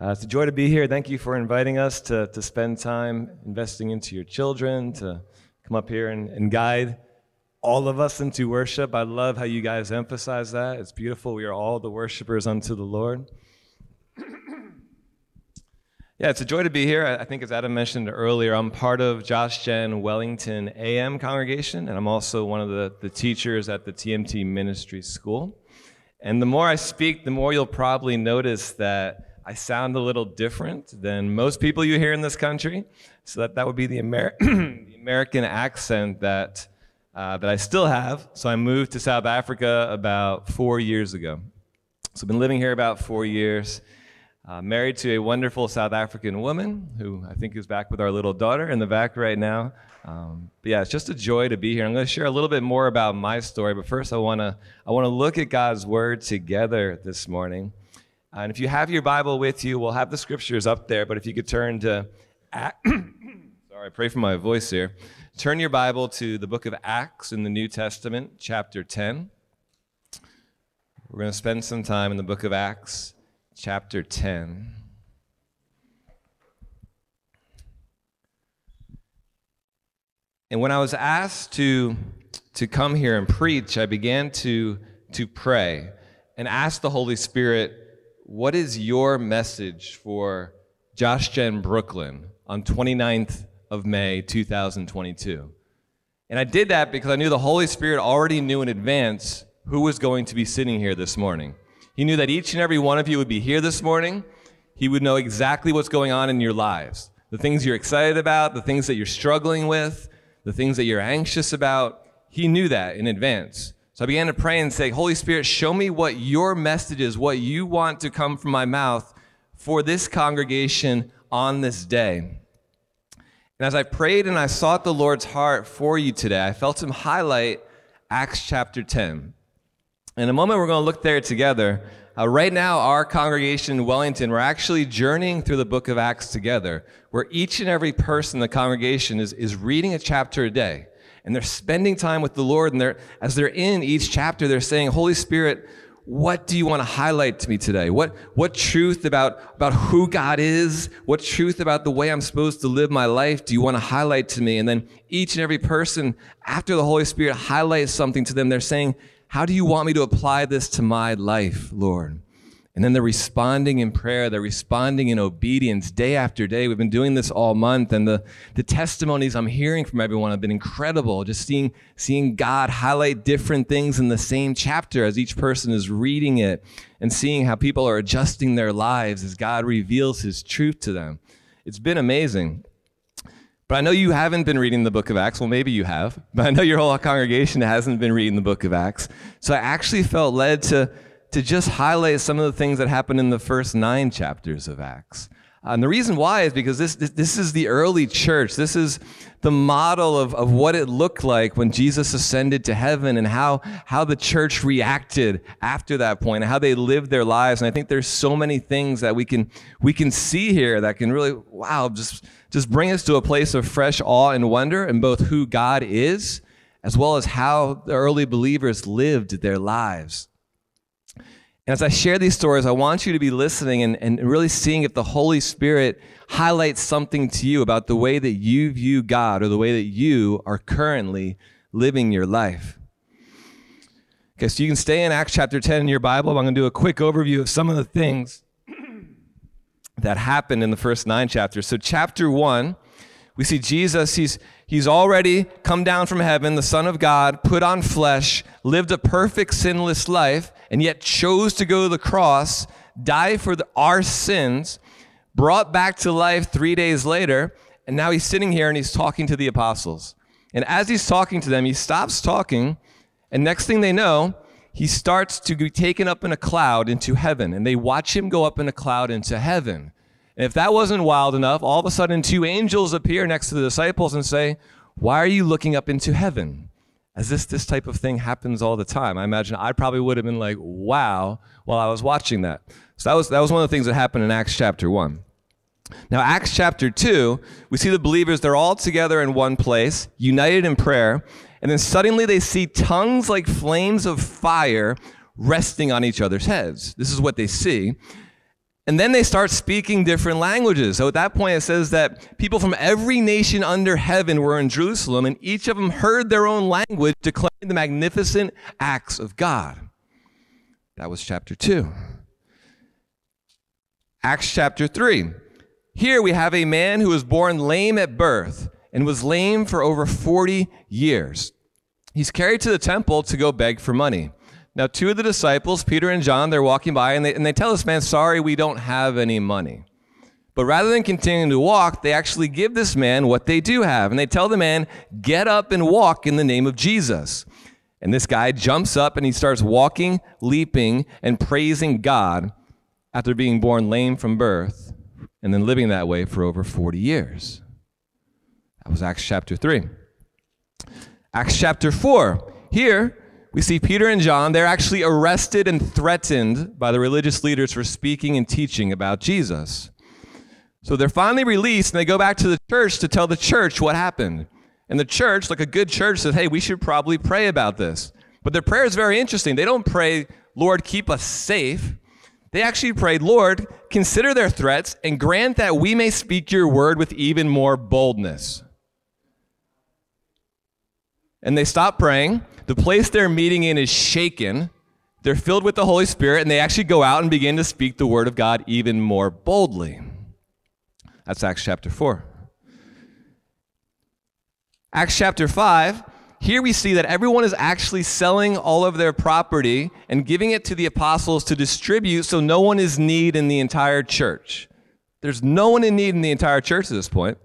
Uh, it's a joy to be here. Thank you for inviting us to, to spend time investing into your children, to come up here and, and guide all of us into worship. I love how you guys emphasize that. It's beautiful. We are all the worshipers unto the Lord. yeah, it's a joy to be here. I think, as Adam mentioned earlier, I'm part of Josh Gen Wellington AM congregation, and I'm also one of the, the teachers at the TMT Ministry School. And the more I speak, the more you'll probably notice that I sound a little different than most people you hear in this country. So that, that would be the, Amer- the American accent that, uh, that I still have. So I moved to South Africa about four years ago. So I've been living here about four years. Uh, married to a wonderful South African woman who I think is back with our little daughter in the back right now. Um, but yeah, it's just a joy to be here. I'm going to share a little bit more about my story, but first I want to I want to look at God's word together this morning. Uh, and if you have your Bible with you, we'll have the scriptures up there. But if you could turn to, sorry, I pray for my voice here. Turn your Bible to the book of Acts in the New Testament, chapter 10. We're going to spend some time in the book of Acts, chapter 10. And when I was asked to, to come here and preach, I began to, to pray and ask the Holy Spirit what is your message for Josh Gen Brooklyn on 29th of May 2022? And I did that because I knew the Holy Spirit already knew in advance who was going to be sitting here this morning. He knew that each and every one of you would be here this morning. He would know exactly what's going on in your lives the things you're excited about, the things that you're struggling with, the things that you're anxious about. He knew that in advance. So I began to pray and say, Holy Spirit, show me what your message is, what you want to come from my mouth for this congregation on this day. And as I prayed and I sought the Lord's heart for you today, I felt him highlight Acts chapter 10. In a moment, we're going to look there together. Uh, right now, our congregation in Wellington, we're actually journeying through the book of Acts together, where each and every person in the congregation is, is reading a chapter a day and they're spending time with the Lord. And they're, as they're in each chapter, they're saying, Holy Spirit, what do you want to highlight to me today? What, what truth about, about who God is? What truth about the way I'm supposed to live my life do you want to highlight to me? And then each and every person, after the Holy Spirit highlights something to them, they're saying, How do you want me to apply this to my life, Lord? And then they're responding in prayer, they're responding in obedience day after day. We've been doing this all month, and the, the testimonies I'm hearing from everyone have been incredible. Just seeing, seeing God highlight different things in the same chapter as each person is reading it, and seeing how people are adjusting their lives as God reveals his truth to them. It's been amazing. But I know you haven't been reading the book of Acts. Well, maybe you have, but I know your whole congregation hasn't been reading the book of Acts. So I actually felt led to to just highlight some of the things that happened in the first nine chapters of Acts. Uh, and the reason why is because this, this, this, is the early church. This is the model of, of what it looked like when Jesus ascended to heaven and how, how the church reacted after that point and how they lived their lives. And I think there's so many things that we can, we can see here that can really, wow, just, just bring us to a place of fresh awe and wonder in both who God is as well as how the early believers lived their lives. And as I share these stories, I want you to be listening and, and really seeing if the Holy Spirit highlights something to you about the way that you view God or the way that you are currently living your life. Okay, so you can stay in Acts chapter 10 in your Bible. I'm going to do a quick overview of some of the things that happened in the first nine chapters. So, chapter 1, we see Jesus, he's, he's already come down from heaven, the Son of God, put on flesh, lived a perfect, sinless life and yet chose to go to the cross, die for the, our sins, brought back to life three days later, and now he's sitting here and he's talking to the apostles. And as he's talking to them, he stops talking, and next thing they know, he starts to be taken up in a cloud into heaven, and they watch him go up in a cloud into heaven. And if that wasn't wild enough, all of a sudden two angels appear next to the disciples and say, Why are you looking up into heaven? As this this type of thing happens all the time. I imagine I probably would have been like, wow, while I was watching that. So that was, that was one of the things that happened in Acts chapter 1. Now, Acts chapter 2, we see the believers, they're all together in one place, united in prayer, and then suddenly they see tongues like flames of fire resting on each other's heads. This is what they see. And then they start speaking different languages. So at that point, it says that people from every nation under heaven were in Jerusalem, and each of them heard their own language declaring the magnificent acts of God. That was chapter 2. Acts chapter 3. Here we have a man who was born lame at birth and was lame for over 40 years. He's carried to the temple to go beg for money. Now, two of the disciples, Peter and John, they're walking by and they, and they tell this man, Sorry, we don't have any money. But rather than continuing to walk, they actually give this man what they do have. And they tell the man, Get up and walk in the name of Jesus. And this guy jumps up and he starts walking, leaping, and praising God after being born lame from birth and then living that way for over 40 years. That was Acts chapter 3. Acts chapter 4. Here, we see Peter and John, they're actually arrested and threatened by the religious leaders for speaking and teaching about Jesus. So they're finally released and they go back to the church to tell the church what happened. And the church, like a good church, says, hey, we should probably pray about this. But their prayer is very interesting. They don't pray, Lord, keep us safe. They actually prayed, Lord, consider their threats and grant that we may speak your word with even more boldness. And they stop praying the place they're meeting in is shaken. They're filled with the Holy Spirit, and they actually go out and begin to speak the word of God even more boldly. That's Acts chapter 4. Acts chapter 5, here we see that everyone is actually selling all of their property and giving it to the apostles to distribute so no one is need in the entire church. There's no one in need in the entire church at this point.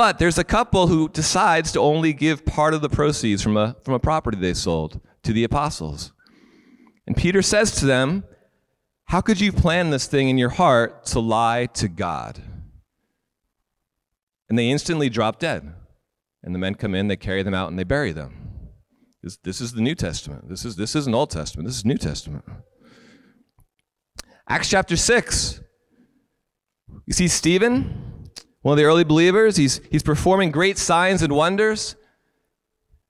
But there's a couple who decides to only give part of the proceeds from a, from a property they sold to the apostles. And Peter says to them, How could you plan this thing in your heart to lie to God? And they instantly drop dead. And the men come in, they carry them out, and they bury them. This, this is the New Testament. This, is, this isn't Old Testament. This is New Testament. Acts chapter 6. You see Stephen? One of the early believers, he's, he's performing great signs and wonders.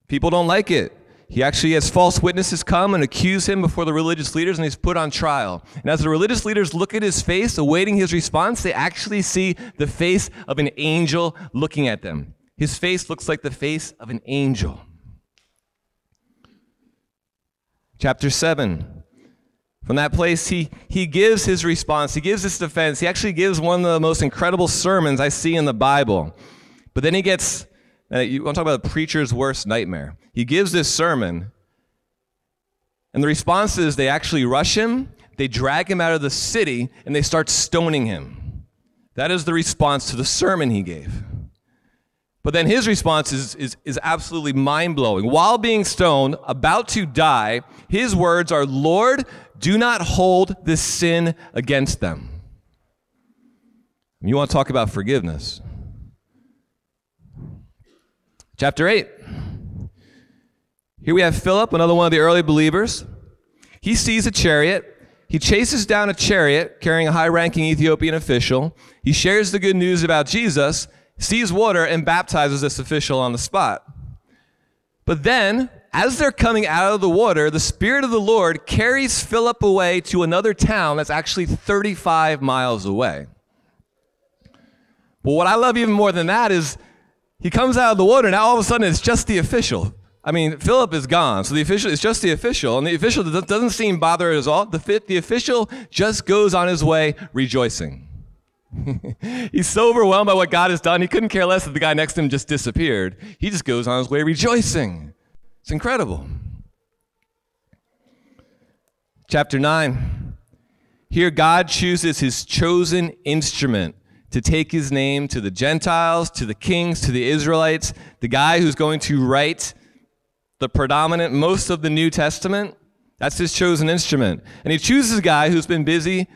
People don't like it. He actually has false witnesses come and accuse him before the religious leaders, and he's put on trial. And as the religious leaders look at his face, awaiting his response, they actually see the face of an angel looking at them. His face looks like the face of an angel. Chapter 7 from that place, he, he gives his response. He gives his defense. He actually gives one of the most incredible sermons I see in the Bible. But then he gets, uh, you want to talk about a preacher's worst nightmare. He gives this sermon, and the response is they actually rush him, they drag him out of the city, and they start stoning him. That is the response to the sermon he gave. But then his response is, is, is absolutely mind blowing. While being stoned, about to die, his words are, Lord, do not hold this sin against them. You want to talk about forgiveness. Chapter 8. Here we have Philip, another one of the early believers. He sees a chariot. He chases down a chariot carrying a high ranking Ethiopian official. He shares the good news about Jesus, sees water, and baptizes this official on the spot. But then as they're coming out of the water, the Spirit of the Lord carries Philip away to another town that's actually 35 miles away. But what I love even more than that is he comes out of the water, now all of a sudden it's just the official. I mean, Philip is gone, so the official is just the official, and the official doesn't seem bothered at all. The, the official just goes on his way rejoicing. He's so overwhelmed by what God has done, he couldn't care less that the guy next to him just disappeared. He just goes on his way rejoicing. It's incredible. Chapter 9. Here, God chooses his chosen instrument to take his name to the Gentiles, to the kings, to the Israelites, the guy who's going to write the predominant, most of the New Testament. That's his chosen instrument. And he chooses a guy who's been busy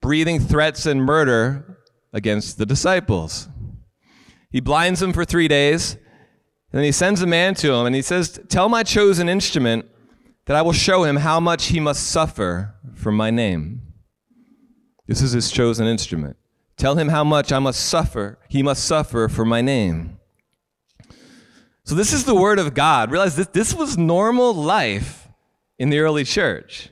breathing threats and murder against the disciples. He blinds them for three days, and then he sends a man to him and he says, Tell my chosen instrument that I will show him how much he must suffer for my name. This is his chosen instrument. Tell him how much I must suffer, he must suffer for my name. So, this is the word of God. Realize this, this was normal life in the early church.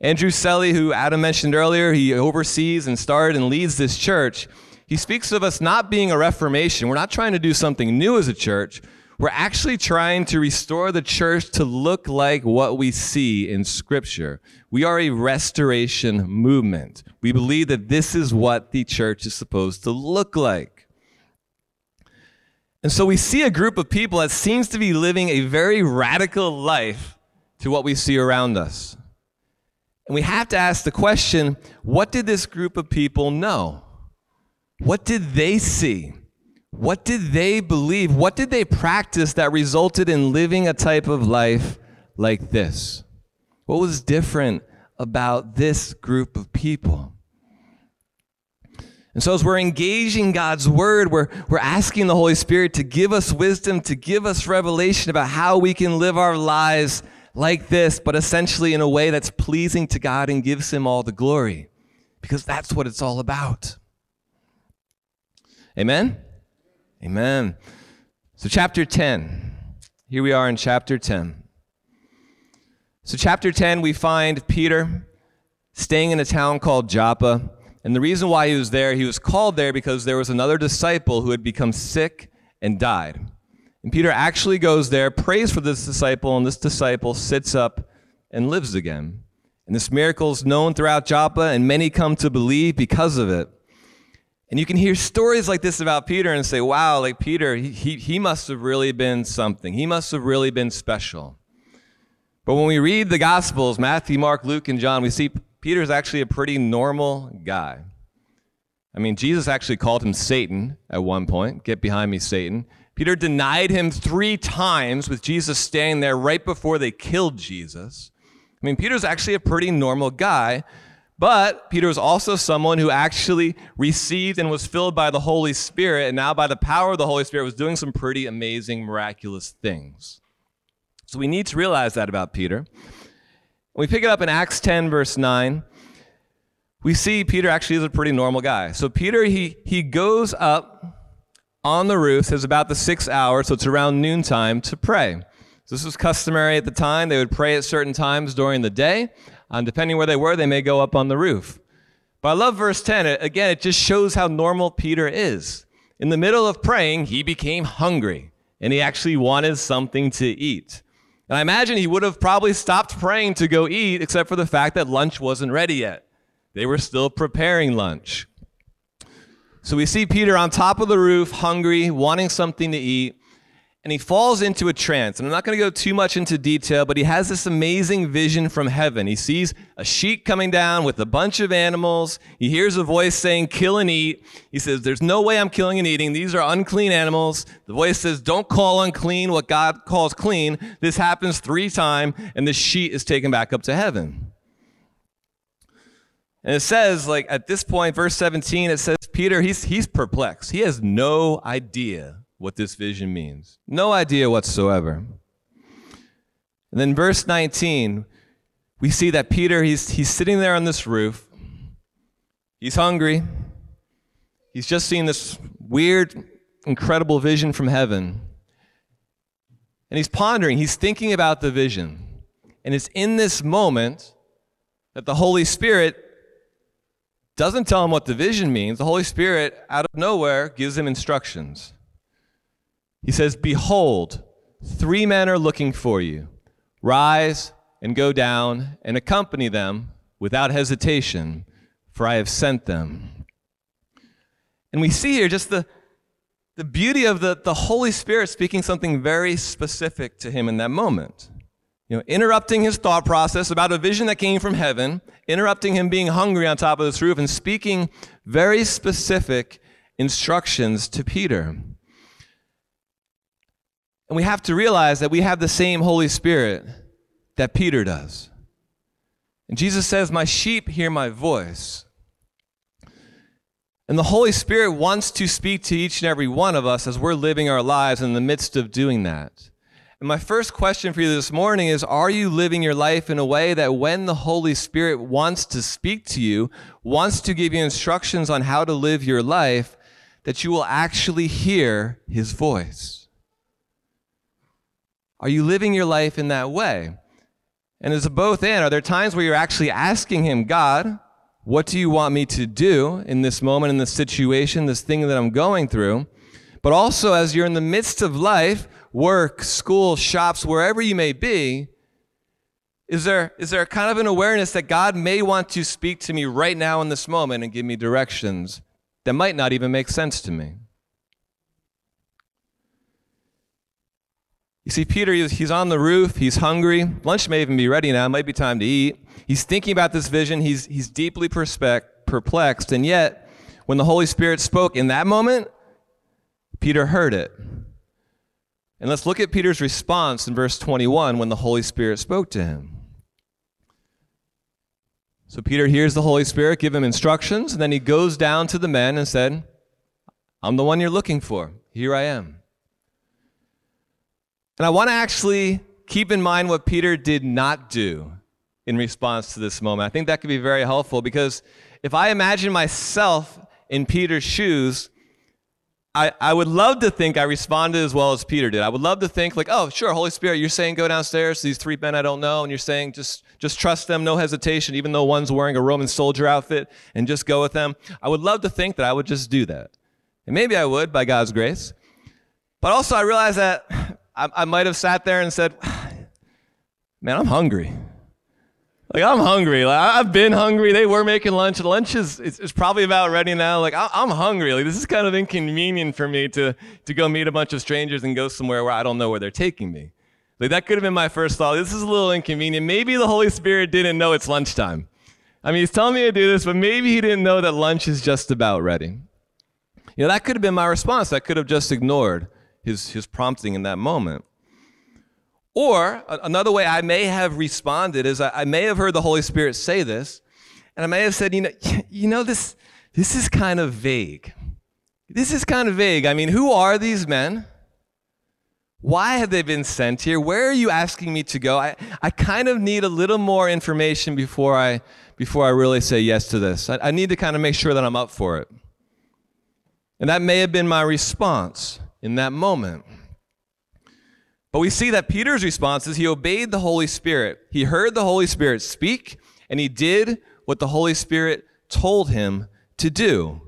Andrew Selley, who Adam mentioned earlier, he oversees and started and leads this church. He speaks of us not being a reformation. We're not trying to do something new as a church. We're actually trying to restore the church to look like what we see in Scripture. We are a restoration movement. We believe that this is what the church is supposed to look like. And so we see a group of people that seems to be living a very radical life to what we see around us. And we have to ask the question what did this group of people know? What did they see? What did they believe? What did they practice that resulted in living a type of life like this? What was different about this group of people? And so, as we're engaging God's word, we're, we're asking the Holy Spirit to give us wisdom, to give us revelation about how we can live our lives like this, but essentially in a way that's pleasing to God and gives Him all the glory, because that's what it's all about. Amen? Amen. So, chapter 10. Here we are in chapter 10. So, chapter 10, we find Peter staying in a town called Joppa. And the reason why he was there, he was called there because there was another disciple who had become sick and died. And Peter actually goes there, prays for this disciple, and this disciple sits up and lives again. And this miracle is known throughout Joppa, and many come to believe because of it. And you can hear stories like this about Peter and say, wow, like Peter, he, he, he must have really been something. He must have really been special. But when we read the Gospels, Matthew, Mark, Luke, and John, we see Peter's actually a pretty normal guy. I mean, Jesus actually called him Satan at one point. Get behind me, Satan. Peter denied him three times with Jesus standing there right before they killed Jesus. I mean, Peter's actually a pretty normal guy, but Peter was also someone who actually received and was filled by the Holy Spirit, and now by the power of the Holy Spirit was doing some pretty amazing, miraculous things. So we need to realize that about Peter. We pick it up in Acts 10, verse 9, we see Peter actually is a pretty normal guy. So Peter, he, he goes up on the roof, says about the sixth hour, so it's around noontime, to pray. So this was customary at the time. They would pray at certain times during the day. Um, depending where they were, they may go up on the roof. But I love verse 10. It, again, it just shows how normal Peter is. In the middle of praying, he became hungry and he actually wanted something to eat. And I imagine he would have probably stopped praying to go eat, except for the fact that lunch wasn't ready yet. They were still preparing lunch. So we see Peter on top of the roof, hungry, wanting something to eat, and he falls into a trance. And I'm not going to go too much into detail, but he has this amazing vision from heaven. He sees a sheet coming down with a bunch of animals. He hears a voice saying, Kill and eat. He says, There's no way I'm killing and eating. These are unclean animals. The voice says, Don't call unclean what God calls clean. This happens three times, and the sheet is taken back up to heaven. And it says, like at this point, verse 17, it says, Peter, he's, he's perplexed. He has no idea what this vision means. No idea whatsoever. And then verse 19, we see that Peter, he's, he's sitting there on this roof. He's hungry. He's just seen this weird, incredible vision from heaven. And he's pondering, he's thinking about the vision. And it's in this moment that the Holy Spirit doesn't tell him what the vision means. The Holy Spirit, out of nowhere, gives him instructions. He says, Behold, three men are looking for you. Rise and go down and accompany them without hesitation, for I have sent them. And we see here just the, the beauty of the, the Holy Spirit speaking something very specific to him in that moment you know, interrupting his thought process about a vision that came from heaven, interrupting him being hungry on top of this roof, and speaking very specific instructions to Peter. And we have to realize that we have the same Holy Spirit that Peter does. And Jesus says, My sheep hear my voice. And the Holy Spirit wants to speak to each and every one of us as we're living our lives in the midst of doing that. And my first question for you this morning is Are you living your life in a way that when the Holy Spirit wants to speak to you, wants to give you instructions on how to live your life, that you will actually hear his voice? Are you living your life in that way? And it's a both and. Are there times where you're actually asking Him, God, what do you want me to do in this moment, in this situation, this thing that I'm going through? But also, as you're in the midst of life, work, school, shops, wherever you may be, is there, is there kind of an awareness that God may want to speak to me right now in this moment and give me directions that might not even make sense to me? You see, Peter, he's on the roof, he's hungry. Lunch may even be ready now, it might be time to eat. He's thinking about this vision, he's, he's deeply perplexed, and yet, when the Holy Spirit spoke in that moment, Peter heard it. And let's look at Peter's response in verse 21 when the Holy Spirit spoke to him. So Peter hears the Holy Spirit give him instructions, and then he goes down to the men and said, I'm the one you're looking for. Here I am. And I want to actually keep in mind what Peter did not do in response to this moment. I think that could be very helpful because if I imagine myself in Peter's shoes, I, I would love to think I responded as well as Peter did. I would love to think like, oh, sure, Holy Spirit, you're saying go downstairs to these three men I don't know, and you're saying just just trust them, no hesitation, even though one's wearing a Roman soldier outfit, and just go with them. I would love to think that I would just do that. And maybe I would by God's grace. But also I realize that I, I might have sat there and said, man, I'm hungry. Like I'm hungry. Like I've been hungry. They were making lunch. Lunch is, is, is probably about ready now. Like I, am hungry. Like this is kind of inconvenient for me to to go meet a bunch of strangers and go somewhere where I don't know where they're taking me. Like that could have been my first thought. This is a little inconvenient. Maybe the Holy Spirit didn't know it's lunchtime. I mean, he's telling me to do this, but maybe he didn't know that lunch is just about ready. You know, that could have been my response. I could have just ignored his, his prompting in that moment. Or another way I may have responded is I, I may have heard the Holy Spirit say this, and I may have said, you know, you know this, this is kind of vague. This is kind of vague. I mean, who are these men? Why have they been sent here? Where are you asking me to go? I, I kind of need a little more information before I, before I really say yes to this. I, I need to kind of make sure that I'm up for it. And that may have been my response in that moment. But we see that Peter's response is he obeyed the Holy Spirit. He heard the Holy Spirit speak, and he did what the Holy Spirit told him to do.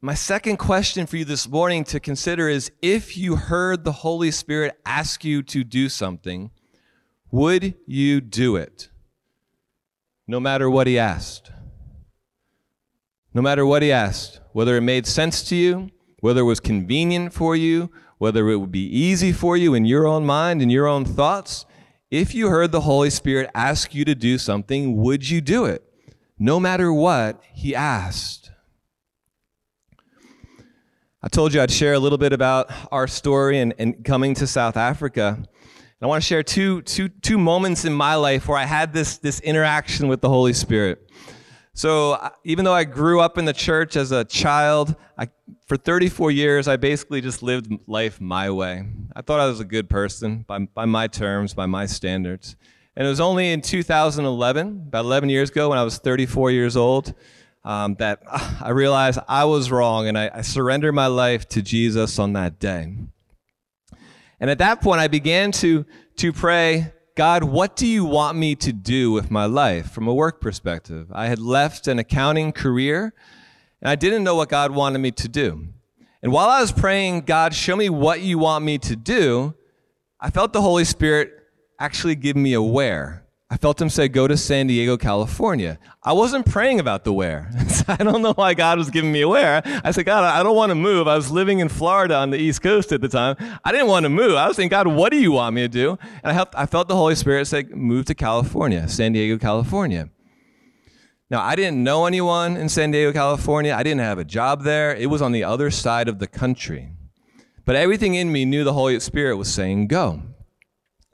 My second question for you this morning to consider is if you heard the Holy Spirit ask you to do something, would you do it? No matter what he asked. No matter what he asked, whether it made sense to you, whether it was convenient for you, whether it would be easy for you in your own mind in your own thoughts, if you heard the Holy Spirit ask you to do something, would you do it? No matter what he asked. I told you I'd share a little bit about our story and, and coming to South Africa. And I want to share two, two, two moments in my life where I had this, this interaction with the Holy Spirit. So even though I grew up in the church as a child, I, for 34 years, I basically just lived life my way. I thought I was a good person by, by my terms, by my standards. And it was only in 2011, about 11 years ago, when I was 34 years old, um, that I realized I was wrong and I, I surrendered my life to Jesus on that day. And at that point, I began to, to pray God, what do you want me to do with my life from a work perspective? I had left an accounting career and I didn't know what God wanted me to do. And while I was praying, God, show me what you want me to do, I felt the Holy Spirit actually give me a where. I felt him say, Go to San Diego, California. I wasn't praying about the where. I don't know why God was giving me a where. I said, God, I don't want to move. I was living in Florida on the East Coast at the time. I didn't want to move. I was saying, God, what do you want me to do? And I, helped, I felt the Holy Spirit say, Move to California, San Diego, California. Now, I didn't know anyone in San Diego, California. I didn't have a job there. It was on the other side of the country. But everything in me knew the Holy Spirit was saying, Go.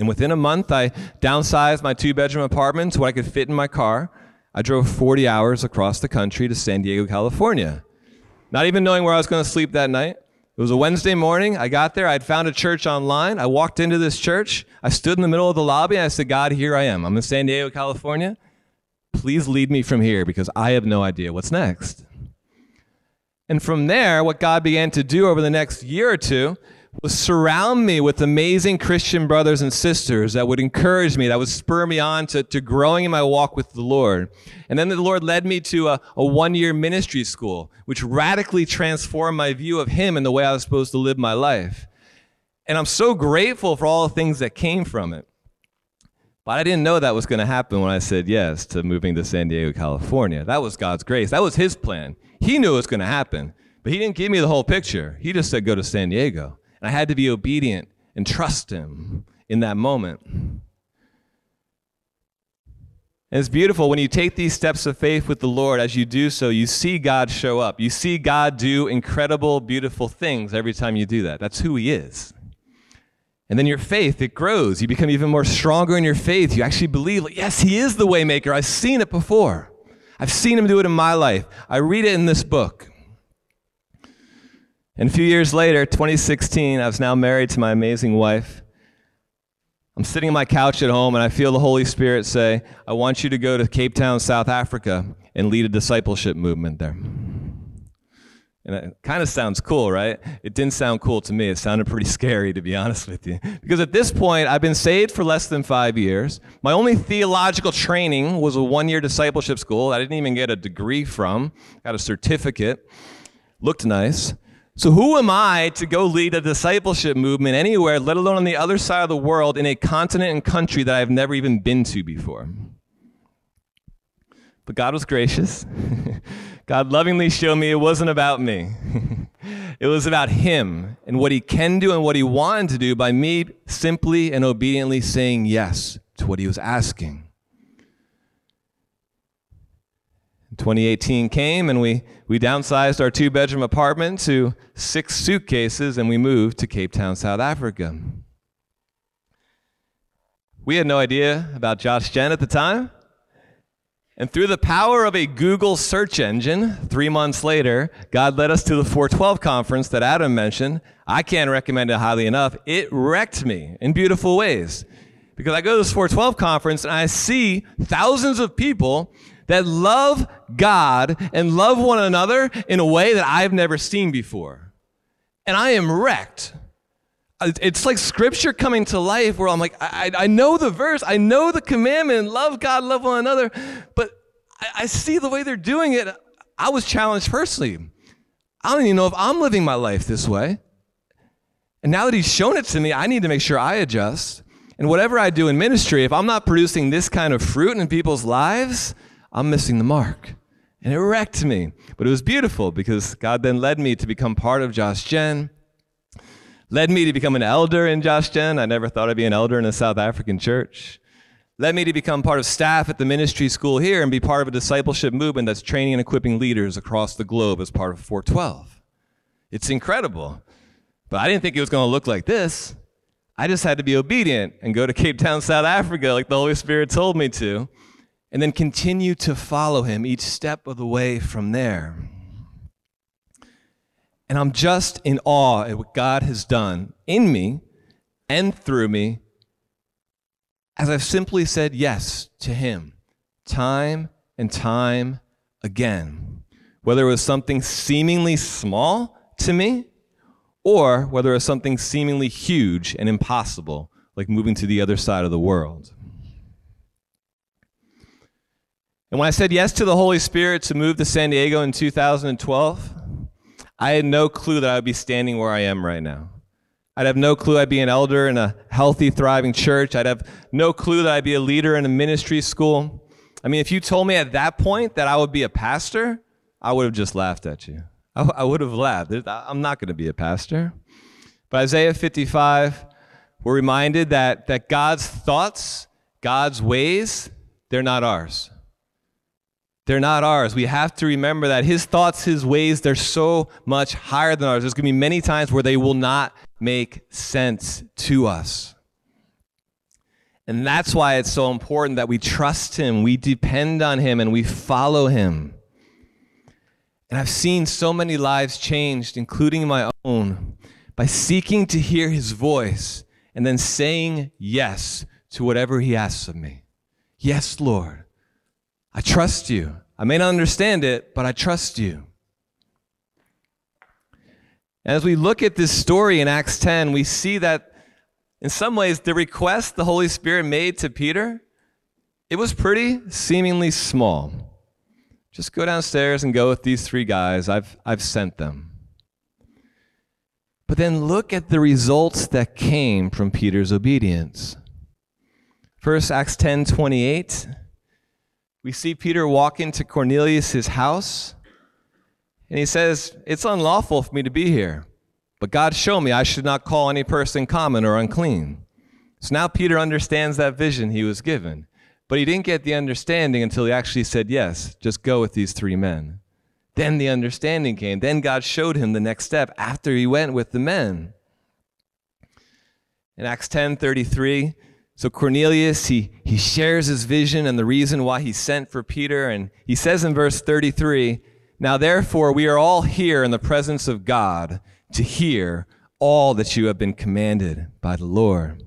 And within a month, I downsized my two bedroom apartment to what I could fit in my car. I drove 40 hours across the country to San Diego, California. Not even knowing where I was going to sleep that night. It was a Wednesday morning. I got there. I'd found a church online. I walked into this church. I stood in the middle of the lobby. I said, God, here I am. I'm in San Diego, California. Please lead me from here because I have no idea what's next. And from there, what God began to do over the next year or two was surround me with amazing Christian brothers and sisters that would encourage me, that would spur me on to, to growing in my walk with the Lord. And then the Lord led me to a, a one year ministry school, which radically transformed my view of Him and the way I was supposed to live my life. And I'm so grateful for all the things that came from it. But I didn't know that was going to happen when I said yes to moving to San Diego, California. That was God's grace. That was His plan. He knew it was going to happen, but He didn't give me the whole picture. He just said, go to San Diego. And I had to be obedient and trust Him in that moment. And it's beautiful when you take these steps of faith with the Lord. As you do so, you see God show up. You see God do incredible, beautiful things every time you do that. That's who He is. And then your faith, it grows. You become even more stronger in your faith. You actually believe, yes, He is the waymaker. I've seen it before. I've seen Him do it in my life. I read it in this book. And a few years later, 2016, I was now married to my amazing wife. I'm sitting on my couch at home and I feel the Holy Spirit say, I want you to go to Cape Town, South Africa, and lead a discipleship movement there. And it kind of sounds cool, right? It didn't sound cool to me. It sounded pretty scary, to be honest with you. Because at this point, I've been saved for less than five years. My only theological training was a one year discipleship school. I didn't even get a degree from, got a certificate. Looked nice. So, who am I to go lead a discipleship movement anywhere, let alone on the other side of the world, in a continent and country that I've never even been to before? But God was gracious. God lovingly showed me it wasn't about me. it was about Him and what He can do and what He wanted to do by me simply and obediently saying yes to what He was asking. 2018 came and we, we downsized our two bedroom apartment to six suitcases and we moved to Cape Town, South Africa. We had no idea about Josh Gen at the time. And through the power of a Google search engine, three months later, God led us to the 412 conference that Adam mentioned. I can't recommend it highly enough. It wrecked me in beautiful ways. Because I go to this 412 conference and I see thousands of people that love God and love one another in a way that I've never seen before. And I am wrecked. Uh, it's like scripture coming to life where I'm like, I, I know the verse, I know the commandment, love God, love one another, but I, I see the way they're doing it. I was challenged personally. I don't even know if I'm living my life this way. And now that he's shown it to me, I need to make sure I adjust. And whatever I do in ministry, if I'm not producing this kind of fruit in people's lives, I'm missing the mark. And it wrecked me. But it was beautiful because God then led me to become part of Josh Gen, led me to become an elder in Josh Gen. I never thought I'd be an elder in a South African church. Led me to become part of staff at the ministry school here and be part of a discipleship movement that's training and equipping leaders across the globe as part of 412. It's incredible. But I didn't think it was going to look like this. I just had to be obedient and go to Cape Town, South Africa, like the Holy Spirit told me to and then continue to follow him each step of the way from there. And I'm just in awe at what God has done in me and through me as I've simply said yes to him time and time again. Whether it was something seemingly small to me or whether it was something seemingly huge and impossible, like moving to the other side of the world. And when I said yes to the Holy Spirit to move to San Diego in 2012, I had no clue that I would be standing where I am right now. I'd have no clue I'd be an elder in a healthy, thriving church. I'd have no clue that I'd be a leader in a ministry school. I mean, if you told me at that point that I would be a pastor, I would have just laughed at you. I, I would have laughed. I'm not going to be a pastor. But Isaiah 55, we're reminded that, that God's thoughts, God's ways, they're not ours. They're not ours. We have to remember that his thoughts, his ways, they're so much higher than ours. There's going to be many times where they will not make sense to us. And that's why it's so important that we trust him, we depend on him, and we follow him. And I've seen so many lives changed, including my own, by seeking to hear his voice and then saying yes to whatever he asks of me. Yes, Lord. I trust you. I may not understand it, but I trust you. As we look at this story in Acts 10, we see that in some ways the request the Holy Spirit made to Peter, it was pretty seemingly small. Just go downstairs and go with these three guys. I've, I've sent them. But then look at the results that came from Peter's obedience. First, Acts 10 28, we see Peter walk into Cornelius' house, and he says, It's unlawful for me to be here, but God showed me I should not call any person common or unclean. So now Peter understands that vision he was given. But he didn't get the understanding until he actually said, Yes, just go with these three men. Then the understanding came. Then God showed him the next step after he went with the men. In Acts 10 33, so Cornelius, he, he shares his vision and the reason why he sent for Peter. And he says in verse 33, Now therefore we are all here in the presence of God to hear all that you have been commanded by the Lord.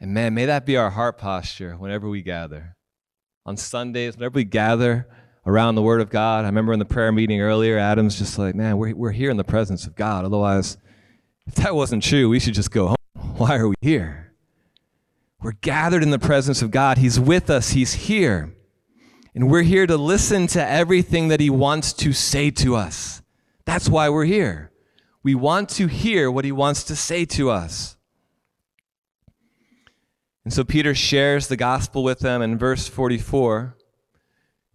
And man, may that be our heart posture whenever we gather. On Sundays, whenever we gather around the Word of God, I remember in the prayer meeting earlier, Adam's just like, man, we're, we're here in the presence of God. Otherwise, if that wasn't true, we should just go home. Why are we here? We're gathered in the presence of God. He's with us, He's here. And we're here to listen to everything that He wants to say to us. That's why we're here. We want to hear what He wants to say to us. And so Peter shares the gospel with them. In verse 44,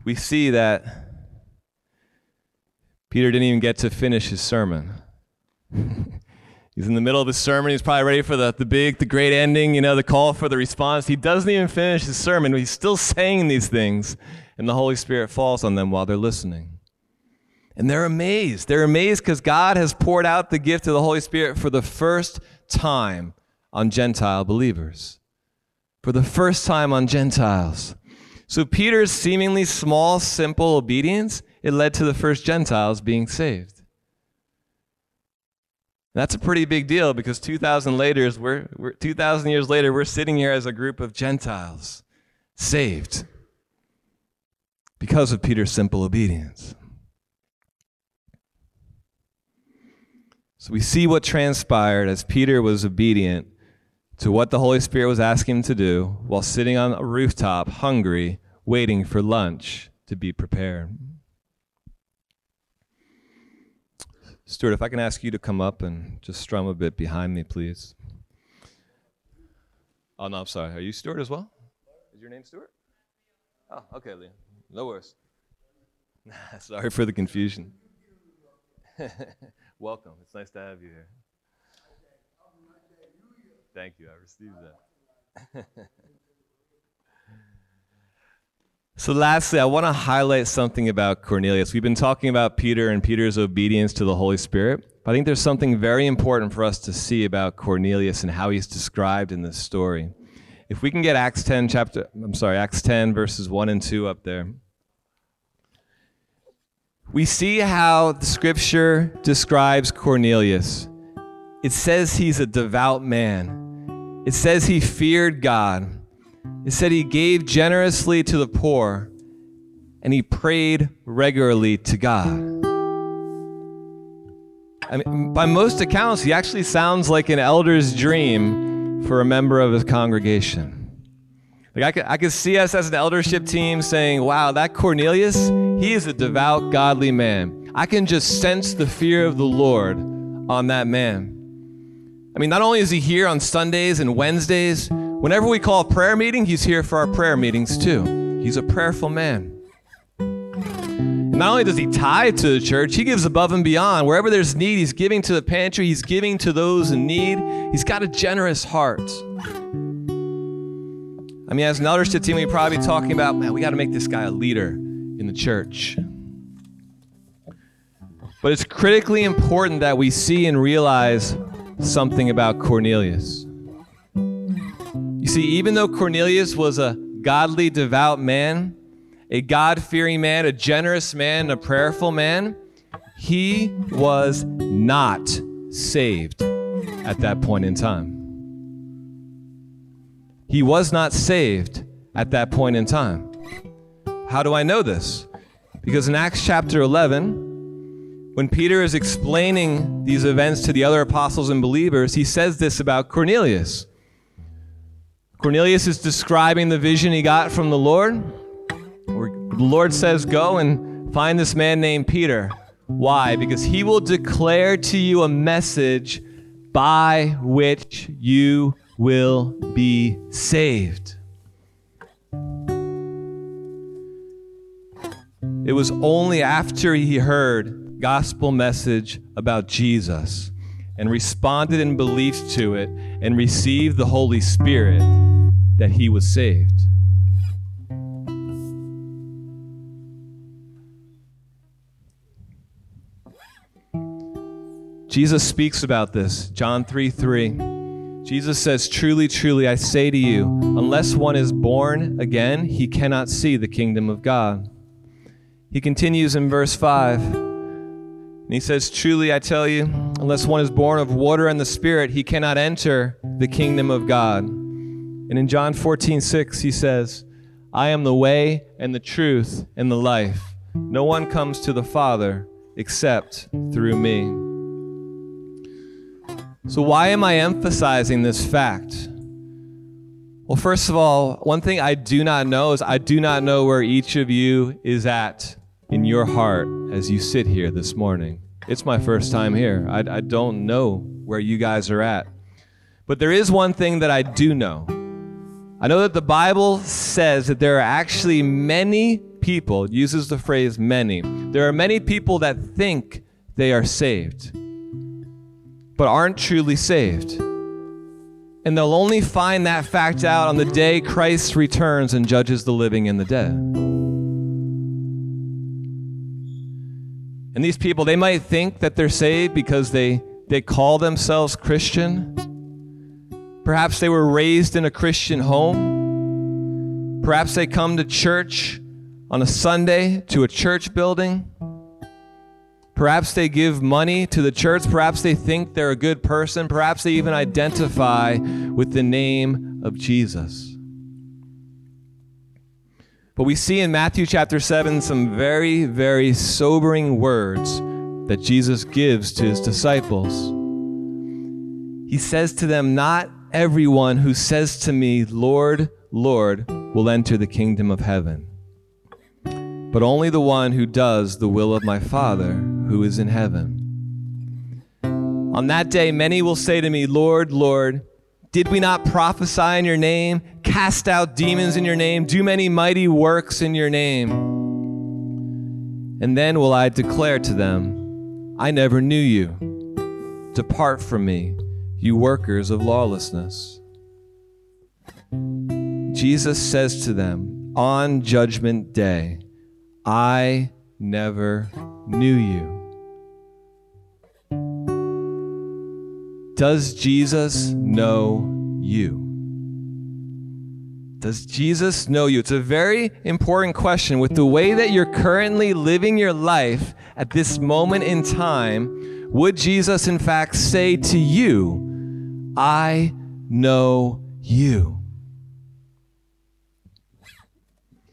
we see that Peter didn't even get to finish his sermon. he's in the middle of his sermon. He's probably ready for the, the big, the great ending, you know, the call for the response. He doesn't even finish his sermon. He's still saying these things, and the Holy Spirit falls on them while they're listening. And they're amazed. They're amazed because God has poured out the gift of the Holy Spirit for the first time on Gentile believers for the first time on Gentiles. So Peter's seemingly small, simple obedience, it led to the first Gentiles being saved. That's a pretty big deal because 2,000 later, we're, we're 2,000 years later, we're sitting here as a group of Gentiles saved because of Peter's simple obedience. So we see what transpired as Peter was obedient to what the Holy Spirit was asking him to do while sitting on a rooftop, hungry, waiting for lunch to be prepared. Stuart, if I can ask you to come up and just strum a bit behind me, please. Oh, no, I'm sorry. Are you Stuart as well? Is your name Stuart? Oh, okay, Liam. No worries. sorry for the confusion. Welcome. It's nice to have you here. Thank you. I received that. so, lastly, I want to highlight something about Cornelius. We've been talking about Peter and Peter's obedience to the Holy Spirit. But I think there's something very important for us to see about Cornelius and how he's described in this story. If we can get Acts 10 chapter I'm sorry, Acts 10 verses 1 and 2 up there. We see how the scripture describes Cornelius. It says he's a devout man. It says he feared God. It said he gave generously to the poor and he prayed regularly to God. I mean, by most accounts, he actually sounds like an elder's dream for a member of his congregation. Like I could, I could see us as an eldership team saying, wow, that Cornelius, he is a devout, godly man. I can just sense the fear of the Lord on that man. I mean, not only is he here on Sundays and Wednesdays, whenever we call a prayer meeting, he's here for our prayer meetings too. He's a prayerful man. not only does he tithe to the church, he gives above and beyond. Wherever there's need, he's giving to the pantry, he's giving to those in need. He's got a generous heart. I mean, as an eldership team, we'd probably be talking about, man, we got to make this guy a leader in the church. But it's critically important that we see and realize something about Cornelius. You see, even though Cornelius was a godly, devout man, a God fearing man, a generous man, a prayerful man, he was not saved at that point in time. He was not saved at that point in time. How do I know this? Because in Acts chapter 11, when Peter is explaining these events to the other apostles and believers, he says this about Cornelius. Cornelius is describing the vision he got from the Lord, where the Lord says, Go and find this man named Peter. Why? Because he will declare to you a message by which you will be saved. It was only after he heard gospel message about Jesus and responded in belief to it and received the Holy Spirit that he was saved. Jesus speaks about this, John 3 3. Jesus says, Truly, truly, I say to you, unless one is born again, he cannot see the kingdom of God. He continues in verse 5 and he says, Truly I tell you, unless one is born of water and the Spirit, he cannot enter the kingdom of God. And in John 14, 6, he says, I am the way and the truth and the life. No one comes to the Father except through me. So, why am I emphasizing this fact? Well, first of all, one thing I do not know is I do not know where each of you is at in your heart as you sit here this morning. It's my first time here. I, I don't know where you guys are at. But there is one thing that I do know. I know that the Bible says that there are actually many people, uses the phrase many. There are many people that think they are saved, but aren't truly saved. And they'll only find that fact out on the day Christ returns and judges the living and the dead. And these people, they might think that they're saved because they, they call themselves Christian. Perhaps they were raised in a Christian home. Perhaps they come to church on a Sunday to a church building. Perhaps they give money to the church. Perhaps they think they're a good person. Perhaps they even identify with the name of Jesus. But we see in Matthew chapter 7 some very, very sobering words that Jesus gives to his disciples. He says to them, Not everyone who says to me, Lord, Lord, will enter the kingdom of heaven, but only the one who does the will of my Father who is in heaven. On that day, many will say to me, Lord, Lord, did we not prophesy in your name, cast out demons in your name, do many mighty works in your name? And then will I declare to them, I never knew you. Depart from me, you workers of lawlessness. Jesus says to them on Judgment Day, I never knew you. Does Jesus know you? Does Jesus know you? It's a very important question. With the way that you're currently living your life at this moment in time, would Jesus, in fact, say to you, I know you?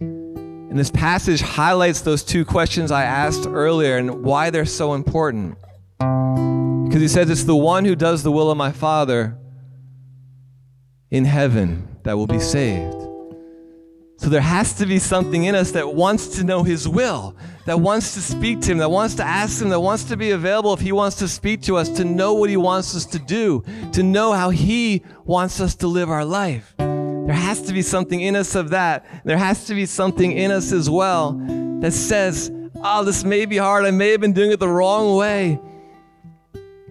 And this passage highlights those two questions I asked earlier and why they're so important. Because he says, It's the one who does the will of my Father in heaven that will be saved. So there has to be something in us that wants to know his will, that wants to speak to him, that wants to ask him, that wants to be available if he wants to speak to us, to know what he wants us to do, to know how he wants us to live our life. There has to be something in us of that. There has to be something in us as well that says, oh, this may be hard. I may have been doing it the wrong way.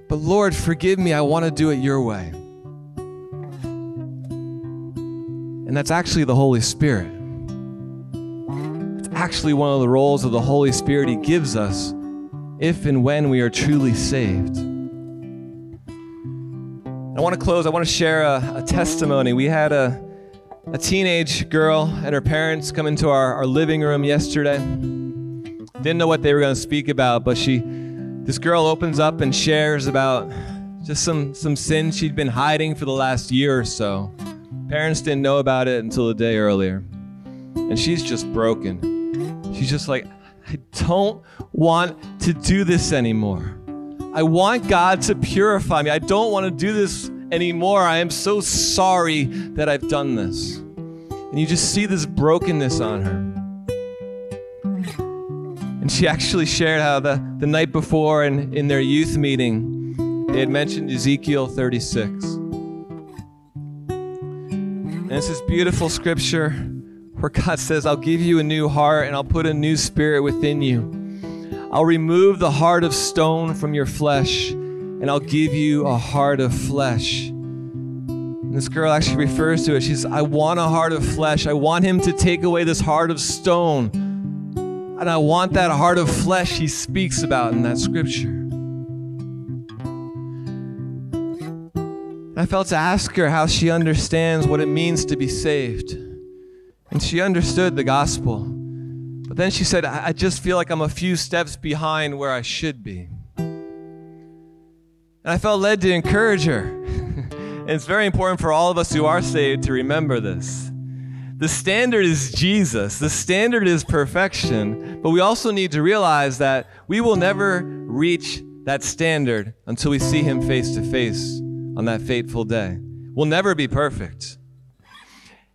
But Lord, forgive me. I want to do it your way. And that's actually the Holy Spirit. Actually one of the roles of the Holy Spirit He gives us if and when we are truly saved. I want to close. I want to share a, a testimony. We had a, a teenage girl and her parents come into our, our living room yesterday. Didn't know what they were going to speak about, but she this girl opens up and shares about just some, some sins she'd been hiding for the last year or so. Parents didn't know about it until a day earlier. And she's just broken. She's just like, I don't want to do this anymore. I want God to purify me. I don't want to do this anymore. I am so sorry that I've done this. And you just see this brokenness on her. And she actually shared how the, the night before in, in their youth meeting, they had mentioned Ezekiel 36. And it's this beautiful scripture where God says, I'll give you a new heart and I'll put a new spirit within you. I'll remove the heart of stone from your flesh and I'll give you a heart of flesh. And this girl actually refers to it. She says, I want a heart of flesh. I want him to take away this heart of stone. And I want that heart of flesh he speaks about in that scripture. I felt to ask her how she understands what it means to be saved. And she understood the gospel. But then she said, I just feel like I'm a few steps behind where I should be. And I felt led to encourage her. and it's very important for all of us who are saved to remember this. The standard is Jesus, the standard is perfection, but we also need to realize that we will never reach that standard until we see Him face to face on that fateful day. We'll never be perfect.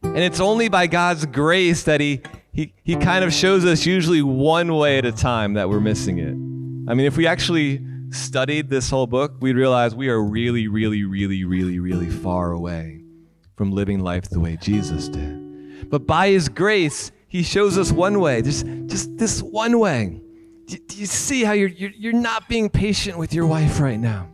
And it's only by God's grace that He, he, he kind of shows us usually one way at a time that we're missing it. I mean, if we actually studied this whole book, we'd realize we are really, really, really, really, really far away from living life the way Jesus did. But by His grace, He shows us one way, just, just this one way. Do, do you see how you're, you're, you're not being patient with your wife right now?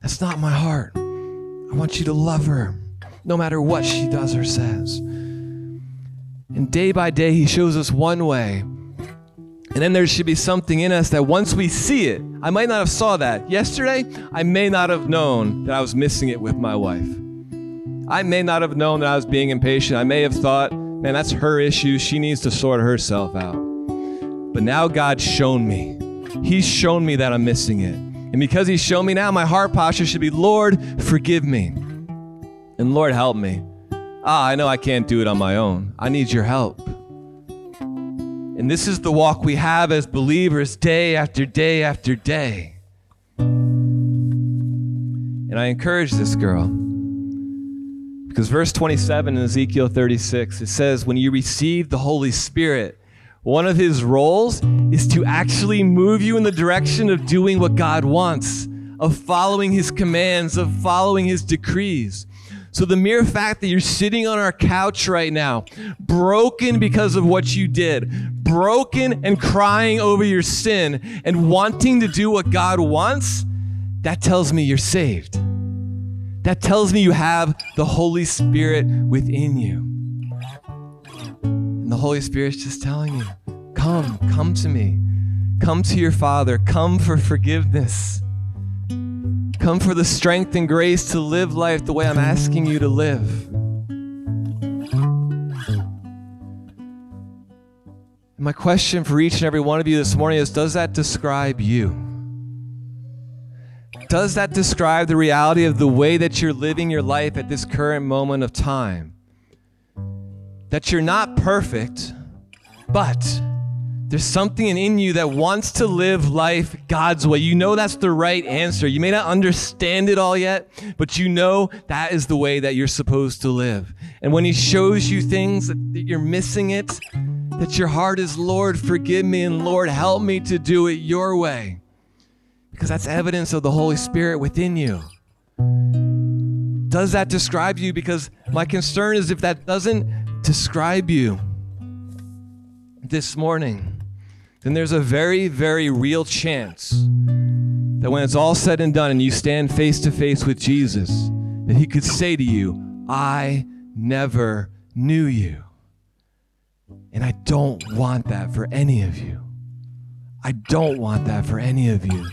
That's not my heart. I want you to love her no matter what she does or says. And day by day, He shows us one way and then there should be something in us that once we see it, I might not have saw that. Yesterday, I may not have known that I was missing it with my wife. I may not have known that I was being impatient. I may have thought, man, that's her issue. She needs to sort herself out. But now God's shown me. He's shown me that I'm missing it. And because He's shown me now, my heart posture should be, Lord, forgive me. And Lord, help me. Ah, I know I can't do it on my own. I need your help. And this is the walk we have as believers day after day after day. And I encourage this girl because verse 27 in Ezekiel 36 it says, When you receive the Holy Spirit, one of his roles is to actually move you in the direction of doing what God wants, of following his commands, of following his decrees. So the mere fact that you're sitting on our couch right now, broken because of what you did, broken and crying over your sin and wanting to do what God wants, that tells me you're saved. That tells me you have the Holy Spirit within you. And the Holy Spirit's just telling you, come, come to me. Come to your Father. Come for forgiveness. Come for the strength and grace to live life the way I'm asking you to live. my question for each and every one of you this morning is Does that describe you? Does that describe the reality of the way that you're living your life at this current moment of time? That you're not perfect, but there's something in you that wants to live life God's way. You know that's the right answer. You may not understand it all yet, but you know that is the way that you're supposed to live. And when He shows you things that you're missing it, that your heart is, Lord, forgive me, and Lord, help me to do it your way. Because that's evidence of the Holy Spirit within you. Does that describe you? Because my concern is if that doesn't describe you this morning, then there's a very, very real chance that when it's all said and done and you stand face to face with Jesus, that He could say to you, I never knew you. And I don't want that for any of you. I don't want that for any of you.